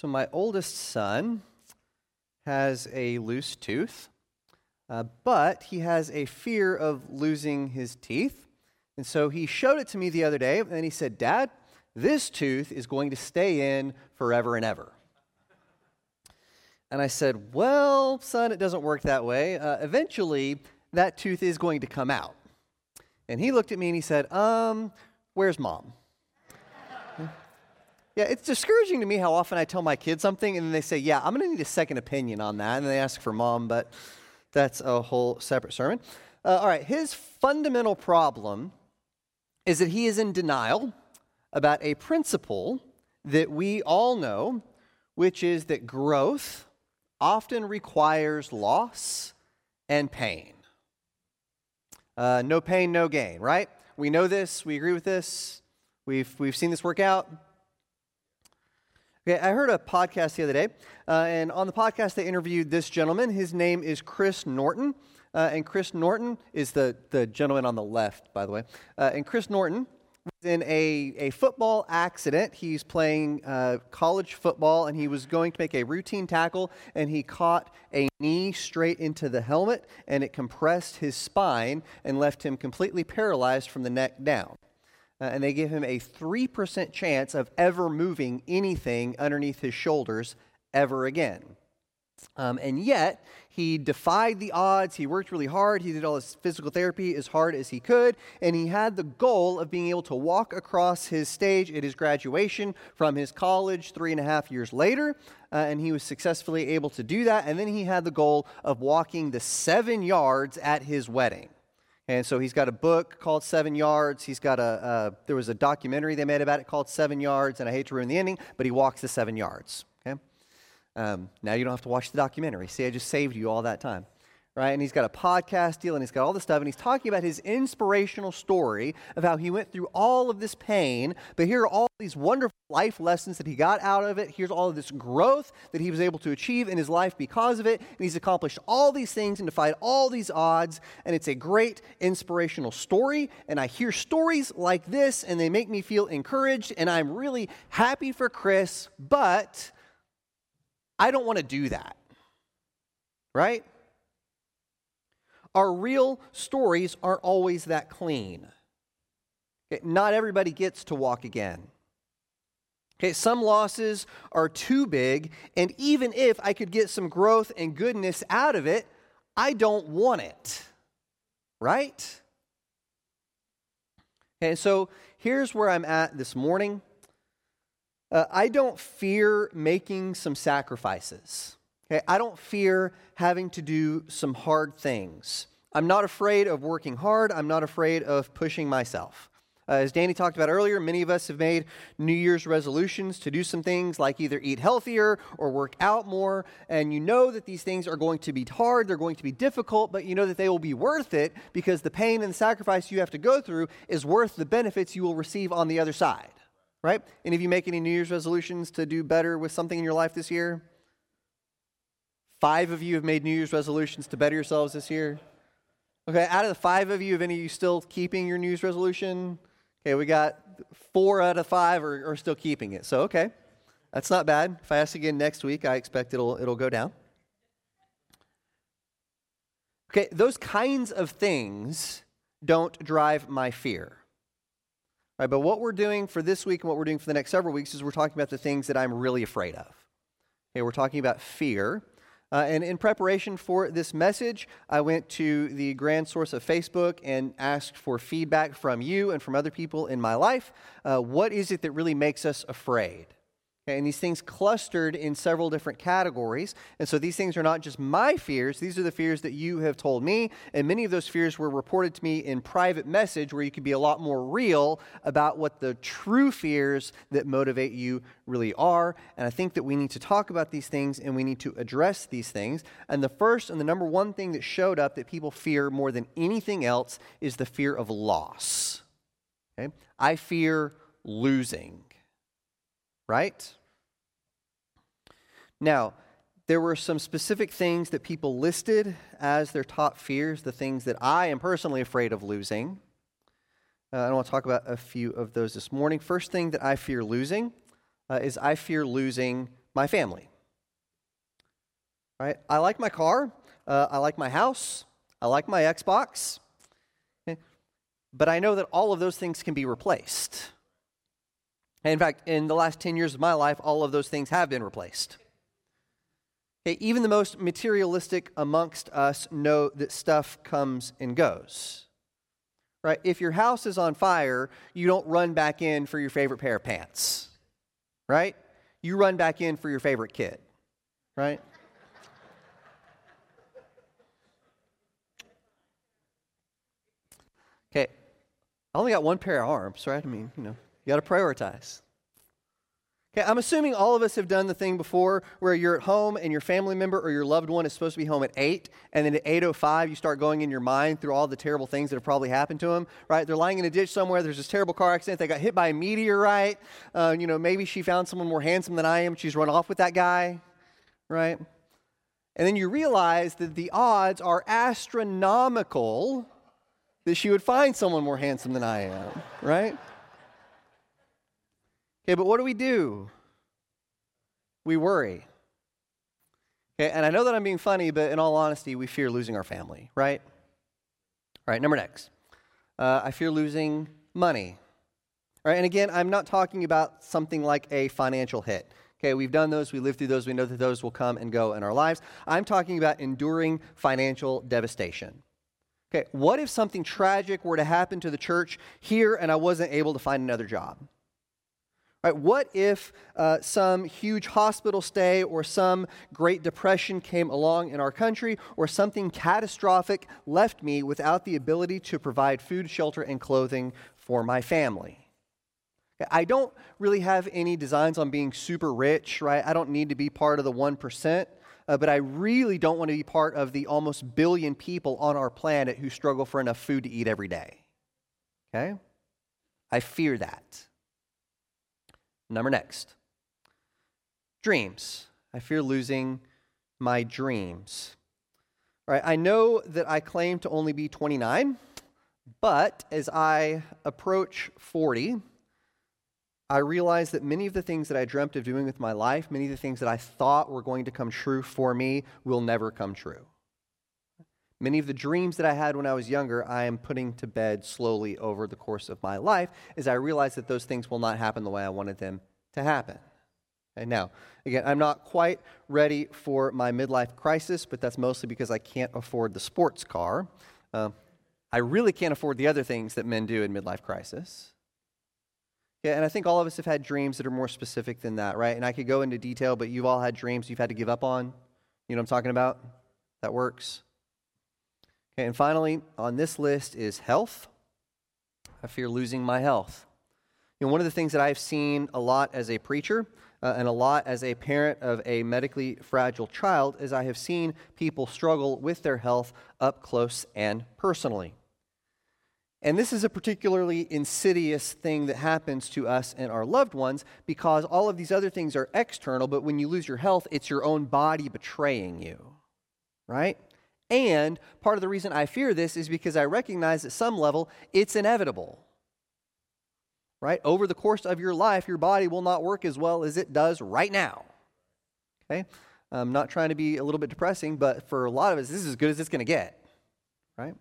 So, my oldest son has a loose tooth, uh, but he has a fear of losing his teeth. And so he showed it to me the other day, and he said, Dad, this tooth is going to stay in forever and ever. And I said, Well, son, it doesn't work that way. Uh, eventually, that tooth is going to come out. And he looked at me and he said, Um, where's mom? Yeah, it's discouraging to me how often I tell my kids something and then they say, Yeah, I'm going to need a second opinion on that. And they ask for mom, but that's a whole separate sermon. Uh, all right, his fundamental problem is that he is in denial about a principle that we all know, which is that growth often requires loss and pain. Uh, no pain, no gain, right? We know this. We agree with this. We've, we've seen this work out. Okay, I heard a podcast the other day, uh, and on the podcast they interviewed this gentleman. His name is Chris Norton, uh, and Chris Norton is the, the gentleman on the left, by the way. Uh, and Chris Norton was in a, a football accident. He's playing uh, college football, and he was going to make a routine tackle, and he caught a knee straight into the helmet, and it compressed his spine and left him completely paralyzed from the neck down uh, and they give him a 3% chance of ever moving anything underneath his shoulders ever again. Um, and yet, he defied the odds. He worked really hard. He did all his physical therapy as hard as he could. And he had the goal of being able to walk across his stage at his graduation from his college three and a half years later. Uh, and he was successfully able to do that. And then he had the goal of walking the seven yards at his wedding. And so he's got a book called Seven Yards. He's got a, uh, there was a documentary they made about it called Seven Yards, and I hate to ruin the ending, but he walks the seven yards. Okay? Um, now you don't have to watch the documentary. See, I just saved you all that time right? And he's got a podcast deal and he's got all this stuff. And he's talking about his inspirational story of how he went through all of this pain. But here are all these wonderful life lessons that he got out of it. Here's all of this growth that he was able to achieve in his life because of it. And he's accomplished all these things and defied all these odds. And it's a great inspirational story. And I hear stories like this and they make me feel encouraged. And I'm really happy for Chris, but I don't want to do that. Right? Our real stories aren't always that clean. Okay, not everybody gets to walk again. Okay, some losses are too big, and even if I could get some growth and goodness out of it, I don't want it. Right? And so here's where I'm at this morning. Uh, I don't fear making some sacrifices. Okay, I don't fear having to do some hard things. I'm not afraid of working hard. I'm not afraid of pushing myself. Uh, as Danny talked about earlier, many of us have made New Year's resolutions to do some things like either eat healthier or work out more. And you know that these things are going to be hard, they're going to be difficult, but you know that they will be worth it because the pain and the sacrifice you have to go through is worth the benefits you will receive on the other side. Right? Any of you make any New Year's resolutions to do better with something in your life this year? Five of you have made New Year's resolutions to better yourselves this year. Okay, out of the five of you, have any of you still keeping your New Year's resolution? Okay, we got four out of five are, are still keeping it. So, okay, that's not bad. If I ask again next week, I expect it'll, it'll go down. Okay, those kinds of things don't drive my fear. Right, but what we're doing for this week and what we're doing for the next several weeks is we're talking about the things that I'm really afraid of. Okay, we're talking about fear. Uh, and in preparation for this message, I went to the Grand Source of Facebook and asked for feedback from you and from other people in my life. Uh, what is it that really makes us afraid? And these things clustered in several different categories. And so these things are not just my fears, these are the fears that you have told me. And many of those fears were reported to me in private message where you could be a lot more real about what the true fears that motivate you really are. And I think that we need to talk about these things and we need to address these things. And the first and the number one thing that showed up that people fear more than anything else is the fear of loss. Okay? I fear losing right? Now, there were some specific things that people listed as their top fears, the things that I am personally afraid of losing. Uh, I want to talk about a few of those this morning. First thing that I fear losing uh, is I fear losing my family. Right? I like my car. Uh, I like my house. I like my Xbox. But I know that all of those things can be replaced. And in fact, in the last 10 years of my life, all of those things have been replaced. Even the most materialistic amongst us know that stuff comes and goes. Right? If your house is on fire, you don't run back in for your favorite pair of pants. Right? You run back in for your favorite kid. Right? Okay. I only got one pair of arms, right? I mean, you know, you got to prioritize. Okay, I'm assuming all of us have done the thing before where you're at home and your family member or your loved one is supposed to be home at 8, and then at 8.05 you start going in your mind through all the terrible things that have probably happened to them, right? They're lying in a ditch somewhere, there's this terrible car accident, they got hit by a meteorite, uh, you know, maybe she found someone more handsome than I am, she's run off with that guy, right? And then you realize that the odds are astronomical that she would find someone more handsome than I am, right? Okay, but what do we do? We worry. Okay, and I know that I'm being funny, but in all honesty, we fear losing our family, right? All right, number next. Uh, I fear losing money. All right, and again, I'm not talking about something like a financial hit. Okay, we've done those, we lived through those, we know that those will come and go in our lives. I'm talking about enduring financial devastation. Okay, what if something tragic were to happen to the church here and I wasn't able to find another job? Right, what if uh, some huge hospital stay or some Great Depression came along in our country or something catastrophic left me without the ability to provide food, shelter, and clothing for my family? I don't really have any designs on being super rich, right? I don't need to be part of the 1%, uh, but I really don't want to be part of the almost billion people on our planet who struggle for enough food to eat every day. Okay? I fear that. Number next dreams. I fear losing my dreams. All right, I know that I claim to only be 29, but as I approach 40, I realize that many of the things that I dreamt of doing with my life, many of the things that I thought were going to come true for me, will never come true. Many of the dreams that I had when I was younger, I am putting to bed slowly over the course of my life as I realize that those things will not happen the way I wanted them to happen. And now, again, I'm not quite ready for my midlife crisis, but that's mostly because I can't afford the sports car. Uh, I really can't afford the other things that men do in midlife crisis. Yeah, and I think all of us have had dreams that are more specific than that, right? And I could go into detail, but you've all had dreams you've had to give up on. You know what I'm talking about? That works. And finally, on this list is health. I fear losing my health. You know, one of the things that I've seen a lot as a preacher uh, and a lot as a parent of a medically fragile child is I have seen people struggle with their health up close and personally. And this is a particularly insidious thing that happens to us and our loved ones because all of these other things are external, but when you lose your health, it's your own body betraying you, right? And part of the reason I fear this is because I recognize at some level it's inevitable. Right? Over the course of your life, your body will not work as well as it does right now. Okay? I'm not trying to be a little bit depressing, but for a lot of us, this is as good as it's going to get. Right?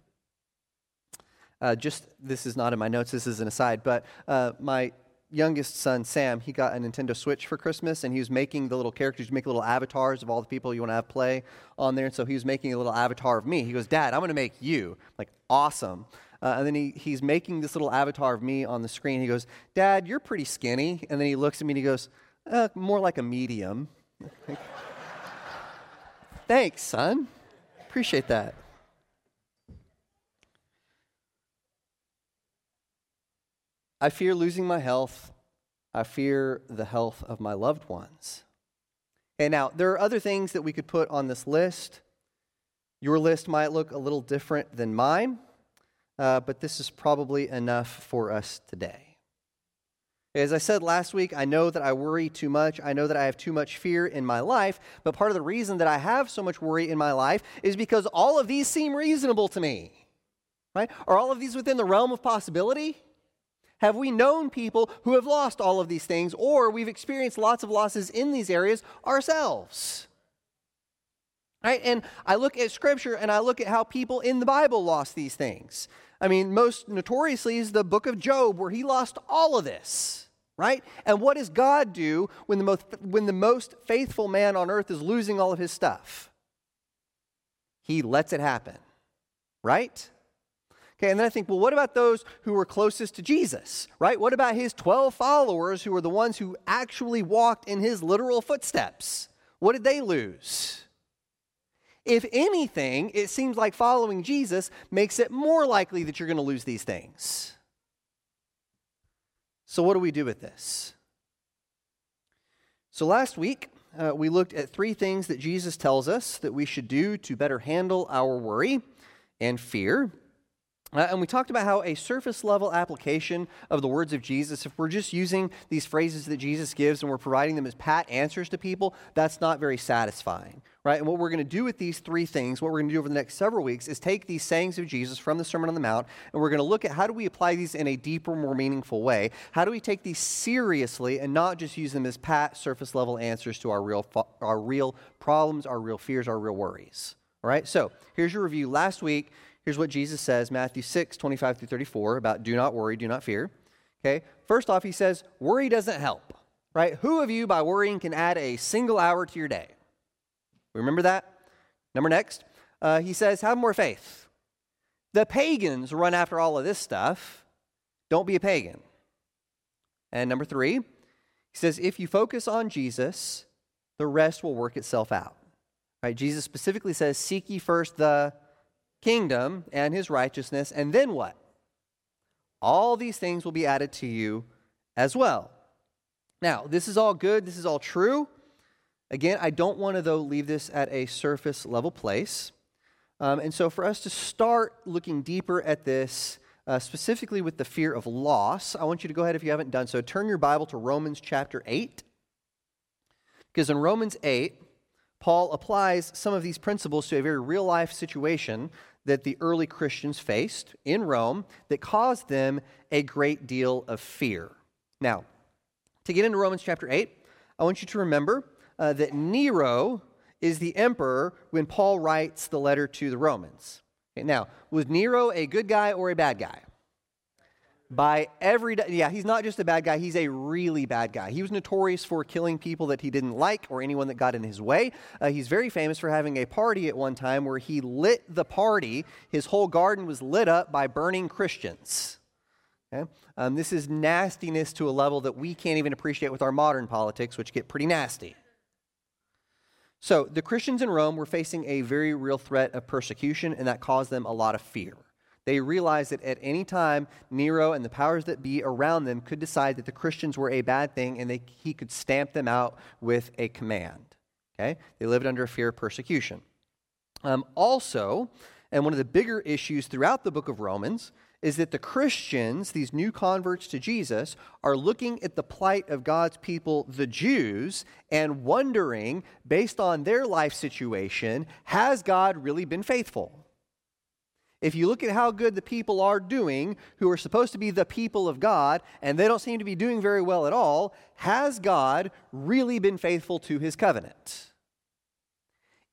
Uh, just this is not in my notes, this is an aside, but uh, my youngest son, Sam, he got a Nintendo Switch for Christmas, and he was making the little characters, You make little avatars of all the people you want to have play on there. And so he was making a little avatar of me. He goes, Dad, I'm going to make you. I'm like, awesome. Uh, and then he, he's making this little avatar of me on the screen. He goes, Dad, you're pretty skinny. And then he looks at me and he goes, uh, more like a medium. Thanks, son. Appreciate that. I fear losing my health. I fear the health of my loved ones. And now, there are other things that we could put on this list. Your list might look a little different than mine, uh, but this is probably enough for us today. As I said last week, I know that I worry too much. I know that I have too much fear in my life. But part of the reason that I have so much worry in my life is because all of these seem reasonable to me. Right? Are all of these within the realm of possibility? Have we known people who have lost all of these things, or we've experienced lots of losses in these areas ourselves? Right? And I look at scripture and I look at how people in the Bible lost these things. I mean, most notoriously is the book of Job, where he lost all of this. Right? And what does God do when the most, when the most faithful man on earth is losing all of his stuff? He lets it happen. Right? Okay, and then I think, well, what about those who were closest to Jesus, right? What about his 12 followers who were the ones who actually walked in his literal footsteps? What did they lose? If anything, it seems like following Jesus makes it more likely that you're going to lose these things. So, what do we do with this? So, last week, uh, we looked at three things that Jesus tells us that we should do to better handle our worry and fear. Uh, and we talked about how a surface level application of the words of Jesus, if we're just using these phrases that Jesus gives and we're providing them as pat answers to people, that's not very satisfying, right? And what we're going to do with these three things, what we're going to do over the next several weeks, is take these sayings of Jesus from the Sermon on the Mount and we're going to look at how do we apply these in a deeper, more meaningful way? How do we take these seriously and not just use them as pat, surface level answers to our real, our real problems, our real fears, our real worries? All right, so here's your review. Last week, Here's what Jesus says Matthew 6, 25 through 34 about do not worry, do not fear. Okay, first off, he says, worry doesn't help, right? Who of you by worrying can add a single hour to your day? Remember that? Number next, uh, he says, have more faith. The pagans run after all of this stuff. Don't be a pagan. And number three, he says, if you focus on Jesus, the rest will work itself out. Right? Jesus specifically says, seek ye first the kingdom and his righteousness, and then what? All these things will be added to you as well. Now, this is all good, this is all true. Again, I don't want to, though, leave this at a surface level place. Um, and so, for us to start looking deeper at this, uh, specifically with the fear of loss, I want you to go ahead, if you haven't done so, turn your Bible to Romans chapter 8. Because in Romans 8, Paul applies some of these principles to a very real life situation that the early Christians faced in Rome that caused them a great deal of fear. Now, to get into Romans chapter 8, I want you to remember uh, that Nero is the emperor when Paul writes the letter to the Romans. Okay, now, was Nero a good guy or a bad guy? By every yeah he's not just a bad guy he's a really bad guy. He was notorious for killing people that he didn't like or anyone that got in his way. Uh, he's very famous for having a party at one time where he lit the party. His whole garden was lit up by burning christians. Okay? um, this is nastiness to a level that we can't even appreciate with our modern politics which get pretty nasty. So the christians in rome were facing a very real threat of persecution and that caused them a lot of fear they realized that at any time, Nero and the powers that be around them could decide that the Christians were a bad thing and they, he could stamp them out with a command. Okay? They lived under fear of persecution. Um, also, and one of the bigger issues throughout the book of Romans is that the Christians, these new converts to Jesus, are looking at the plight of God's people, the Jews, and wondering, based on their life situation, has God really been faithful? If you look at how good the people are doing, who are supposed to be the people of God, and they don't seem to be doing very well at all, has God really been faithful to his covenant?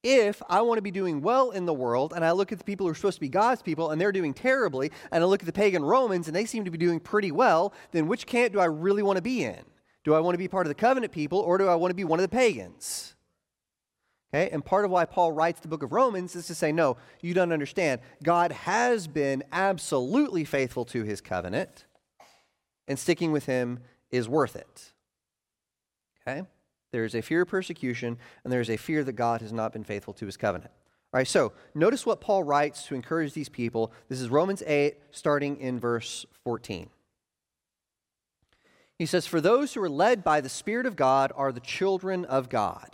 If I want to be doing well in the world, and I look at the people who are supposed to be God's people, and they're doing terribly, and I look at the pagan Romans, and they seem to be doing pretty well, then which camp do I really want to be in? Do I want to be part of the covenant people, or do I want to be one of the pagans? Okay? And part of why Paul writes the book of Romans is to say, no, you don't understand. God has been absolutely faithful to his covenant, and sticking with him is worth it. Okay? There's a fear of persecution, and there's a fear that God has not been faithful to his covenant. All right, so notice what Paul writes to encourage these people. This is Romans 8, starting in verse 14. He says, For those who are led by the Spirit of God are the children of God.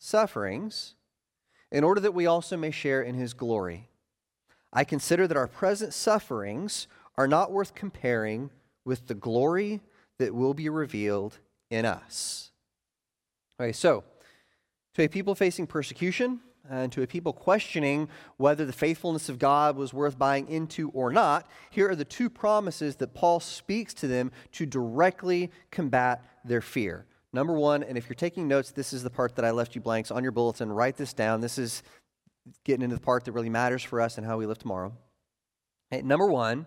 Sufferings, in order that we also may share in his glory. I consider that our present sufferings are not worth comparing with the glory that will be revealed in us. Okay, so to a people facing persecution, uh, and to a people questioning whether the faithfulness of God was worth buying into or not, here are the two promises that Paul speaks to them to directly combat their fear. Number one, and if you're taking notes, this is the part that I left you blanks on your bulletin. Write this down. This is getting into the part that really matters for us and how we live tomorrow. Number one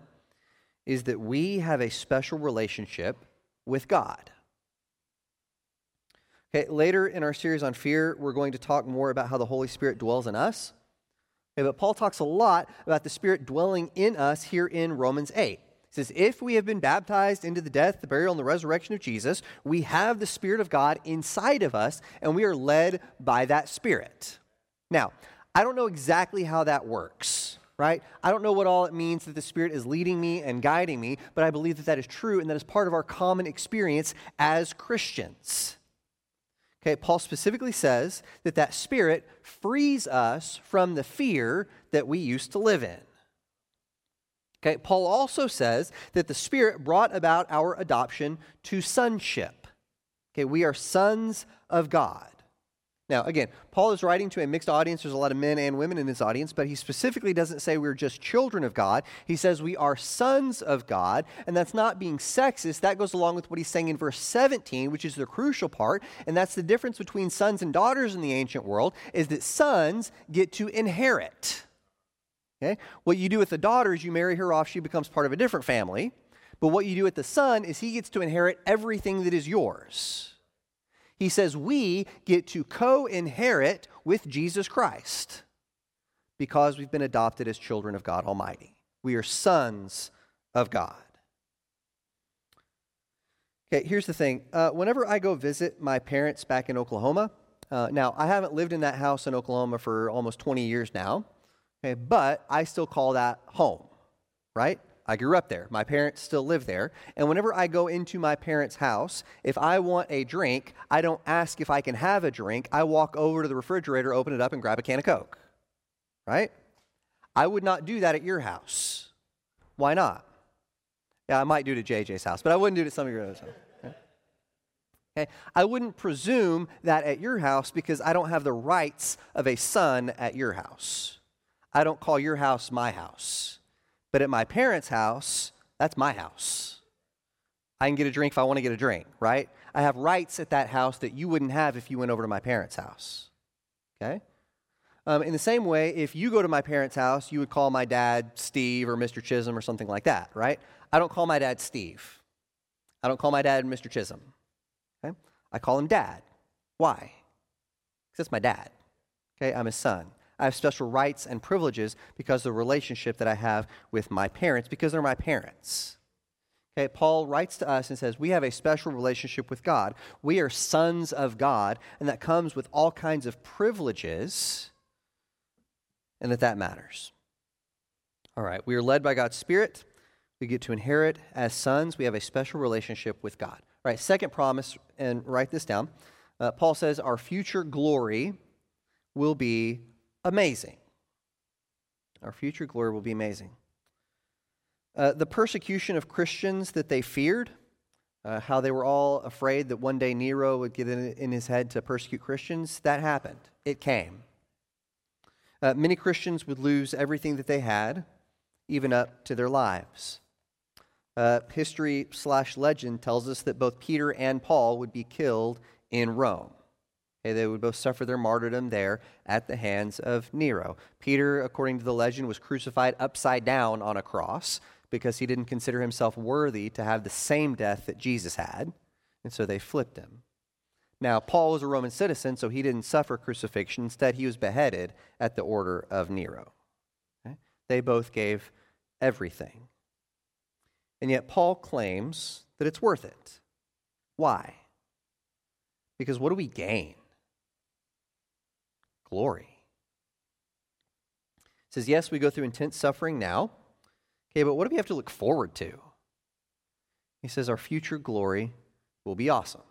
is that we have a special relationship with God. Okay, later in our series on fear, we're going to talk more about how the Holy Spirit dwells in us. Okay, but Paul talks a lot about the Spirit dwelling in us here in Romans 8. Says, If we have been baptized into the death, the burial, and the resurrection of Jesus, we have the Spirit of God inside of us, and we are led by that Spirit. Now, I don't know exactly how that works, right? I don't know what all it means that the Spirit is leading me and guiding me, but I believe that that is true and that is part of our common experience as Christians. Okay, Paul specifically says that that spirit frees us from the fear that we used to live in. Okay, Paul also says that the spirit brought about our adoption to sonship. Okay, we are sons of God. Now, again, Paul is writing to a mixed audience. There's a lot of men and women in his audience, but he specifically doesn't say we're just children of God. He says we are sons of God, and that's not being sexist. That goes along with what he's saying in verse 17, which is the crucial part, and that's the difference between sons and daughters in the ancient world, is that sons get to inherit. Okay? What you do with the daughter is you marry her off, she becomes part of a different family. But what you do with the son is he gets to inherit everything that is yours. He says we get to co inherit with Jesus Christ because we've been adopted as children of God Almighty. We are sons of God. Okay, here's the thing. Uh, whenever I go visit my parents back in Oklahoma, uh, now I haven't lived in that house in Oklahoma for almost 20 years now, okay, but I still call that home, right? I grew up there. My parents still live there. And whenever I go into my parents' house, if I want a drink, I don't ask if I can have a drink. I walk over to the refrigerator, open it up, and grab a can of Coke. Right? I would not do that at your house. Why not? Yeah, I might do it at JJ's house, but I wouldn't do it at some of your others' Okay? okay? I wouldn't presume that at your house because I don't have the rights of a son at your house. I don't call your house my house. But at my parents' house, that's my house. I can get a drink if I want to get a drink, right? I have rights at that house that you wouldn't have if you went over to my parents' house. Okay? Um, in the same way, if you go to my parents' house, you would call my dad Steve or Mr. Chisholm or something like that, right? I don't call my dad Steve. I don't call my dad Mr. Chisholm. Okay? I call him dad. Why? Because that's my dad. Okay? I'm his son. I have special rights and privileges because of the relationship that I have with my parents, because they're my parents. Okay, Paul writes to us and says, We have a special relationship with God. We are sons of God, and that comes with all kinds of privileges, and that that matters. All right, we are led by God's Spirit. We get to inherit as sons. We have a special relationship with God. All right, second promise, and write this down. Uh, Paul says, Our future glory will be amazing. Our future glory will be amazing. Uh, the persecution of Christians that they feared, uh, how they were all afraid that one day Nero would get in, his head to persecute Christians, that happened. It came. Uh, many Christians would lose everything that they had, even up to their lives. Uh, history slash legend tells us that both Peter and Paul would be killed in Rome. They would both suffer their martyrdom there at the hands of Nero. Peter, according to the legend, was crucified upside down on a cross because he didn't consider himself worthy to have the same death that Jesus had, and so they flipped him. Now, Paul was a Roman citizen, so he didn't suffer crucifixion. Instead, he was beheaded at the order of Nero. Okay? They both gave everything. And yet, Paul claims that it's worth it. Why? Because what do we gain? Glory. It says, Yes, we go through intense suffering now. Okay, but what do we have to look forward to? He says our future glory will be awesome.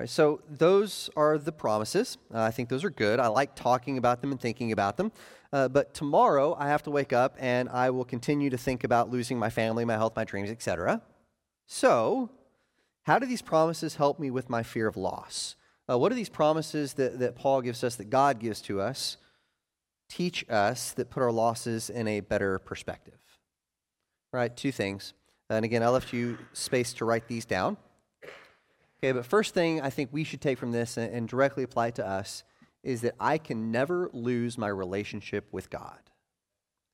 Right, so those are the promises. Uh, I think those are good. I like talking about them and thinking about them. Uh, but tomorrow I have to wake up and I will continue to think about losing my family, my health, my dreams, etc. So, how do these promises help me with my fear of loss? Uh, what are these promises that, that Paul gives us, that God gives to us, teach us that put our losses in a better perspective? Right, two things. And again, I left you space to write these down. Okay, but first thing I think we should take from this and, and directly apply it to us is that I can never lose my relationship with God.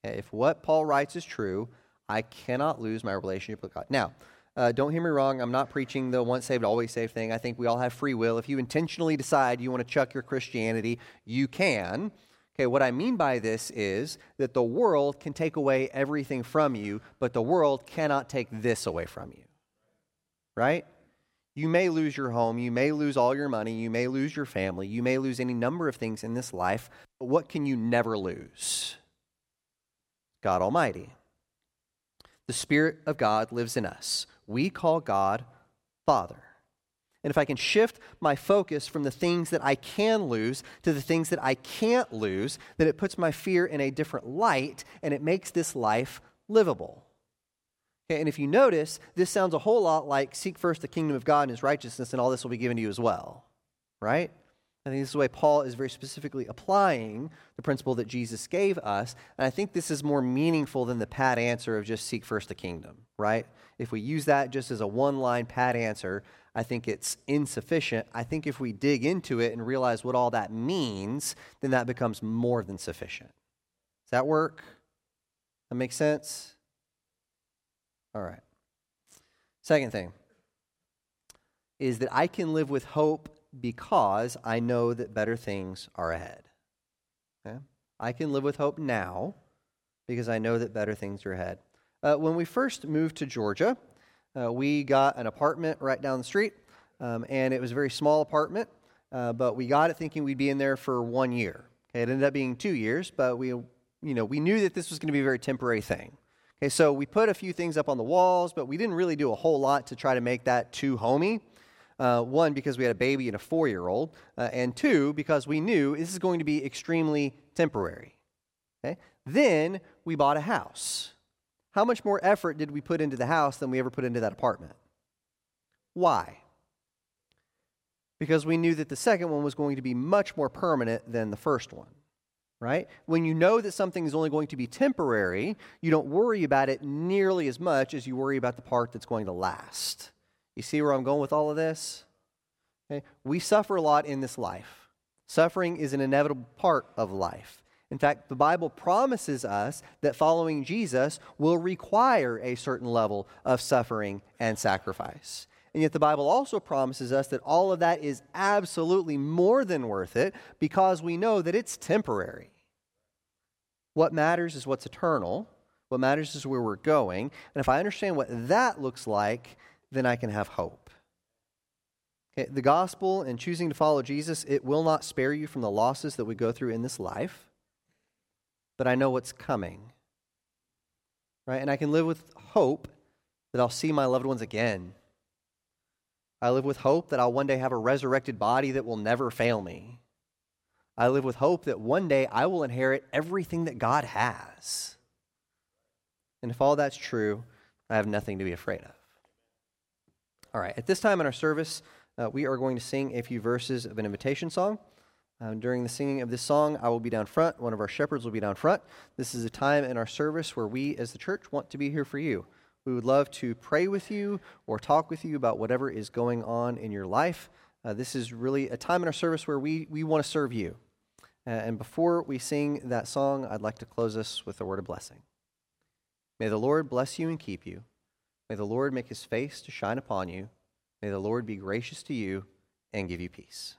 Okay, if what Paul writes is true, I cannot lose my relationship with God. Now, uh, don't hear me wrong. I'm not preaching the once saved, always saved thing. I think we all have free will. If you intentionally decide you want to chuck your Christianity, you can. Okay, what I mean by this is that the world can take away everything from you, but the world cannot take this away from you. Right? You may lose your home, you may lose all your money, you may lose your family, you may lose any number of things in this life, but what can you never lose? God Almighty. The Spirit of God lives in us. We call God Father. And if I can shift my focus from the things that I can lose to the things that I can't lose, then it puts my fear in a different light and it makes this life livable. Okay, and if you notice, this sounds a whole lot like seek first the kingdom of God and his righteousness, and all this will be given to you as well. Right? I think this is the way Paul is very specifically applying the principle that Jesus gave us. And I think this is more meaningful than the pat answer of just seek first the kingdom, right? If we use that just as a one line pat answer, I think it's insufficient. I think if we dig into it and realize what all that means, then that becomes more than sufficient. Does that work? That makes sense? All right. Second thing is that I can live with hope because I know that better things are ahead. Okay? I can live with hope now because I know that better things are ahead. Uh, when we first moved to Georgia, uh, we got an apartment right down the street, um, and it was a very small apartment, uh, but we got it thinking we'd be in there for one year. Okay, it ended up being two years, but we, you know, we knew that this was going to be a very temporary thing. Okay, so we put a few things up on the walls, but we didn't really do a whole lot to try to make that too homey. Uh, one, because we had a baby and a four year old, uh, and two, because we knew this is going to be extremely temporary. Okay? Then we bought a house. How much more effort did we put into the house than we ever put into that apartment? Why? Because we knew that the second one was going to be much more permanent than the first one right? When you know that something is only going to be temporary, you don't worry about it nearly as much as you worry about the part that's going to last. You see where I'm going with all of this? Okay? We suffer a lot in this life. Suffering is an inevitable part of life. In fact, the Bible promises us that following Jesus will require a certain level of suffering and sacrifice. And yet, the Bible also promises us that all of that is absolutely more than worth it because we know that it's temporary. What matters is what's eternal. What matters is where we're going. And if I understand what that looks like, then I can have hope. Okay, the gospel and choosing to follow Jesus, it will not spare you from the losses that we go through in this life, but I know what's coming. Right? And I can live with hope that I'll see my loved ones again. I live with hope that I'll one day have a resurrected body that will never fail me. I live with hope that one day I will inherit everything that God has. And if all that's true, I have nothing to be afraid of. All right, at this time in our service, uh, we are going to sing a few verses of an invitation song. Um, during the singing of this song, I will be down front. One of our shepherds will be down front. This is a time in our service where we, as the church, want to be here for you. We would love to pray with you or talk with you about whatever is going on in your life. Uh, this is really a time in our service where we, we want to serve you. Uh, and before we sing that song, I'd like to close us with a word of blessing. May the Lord bless you and keep you. May the Lord make his face to shine upon you. May the Lord be gracious to you and give you peace.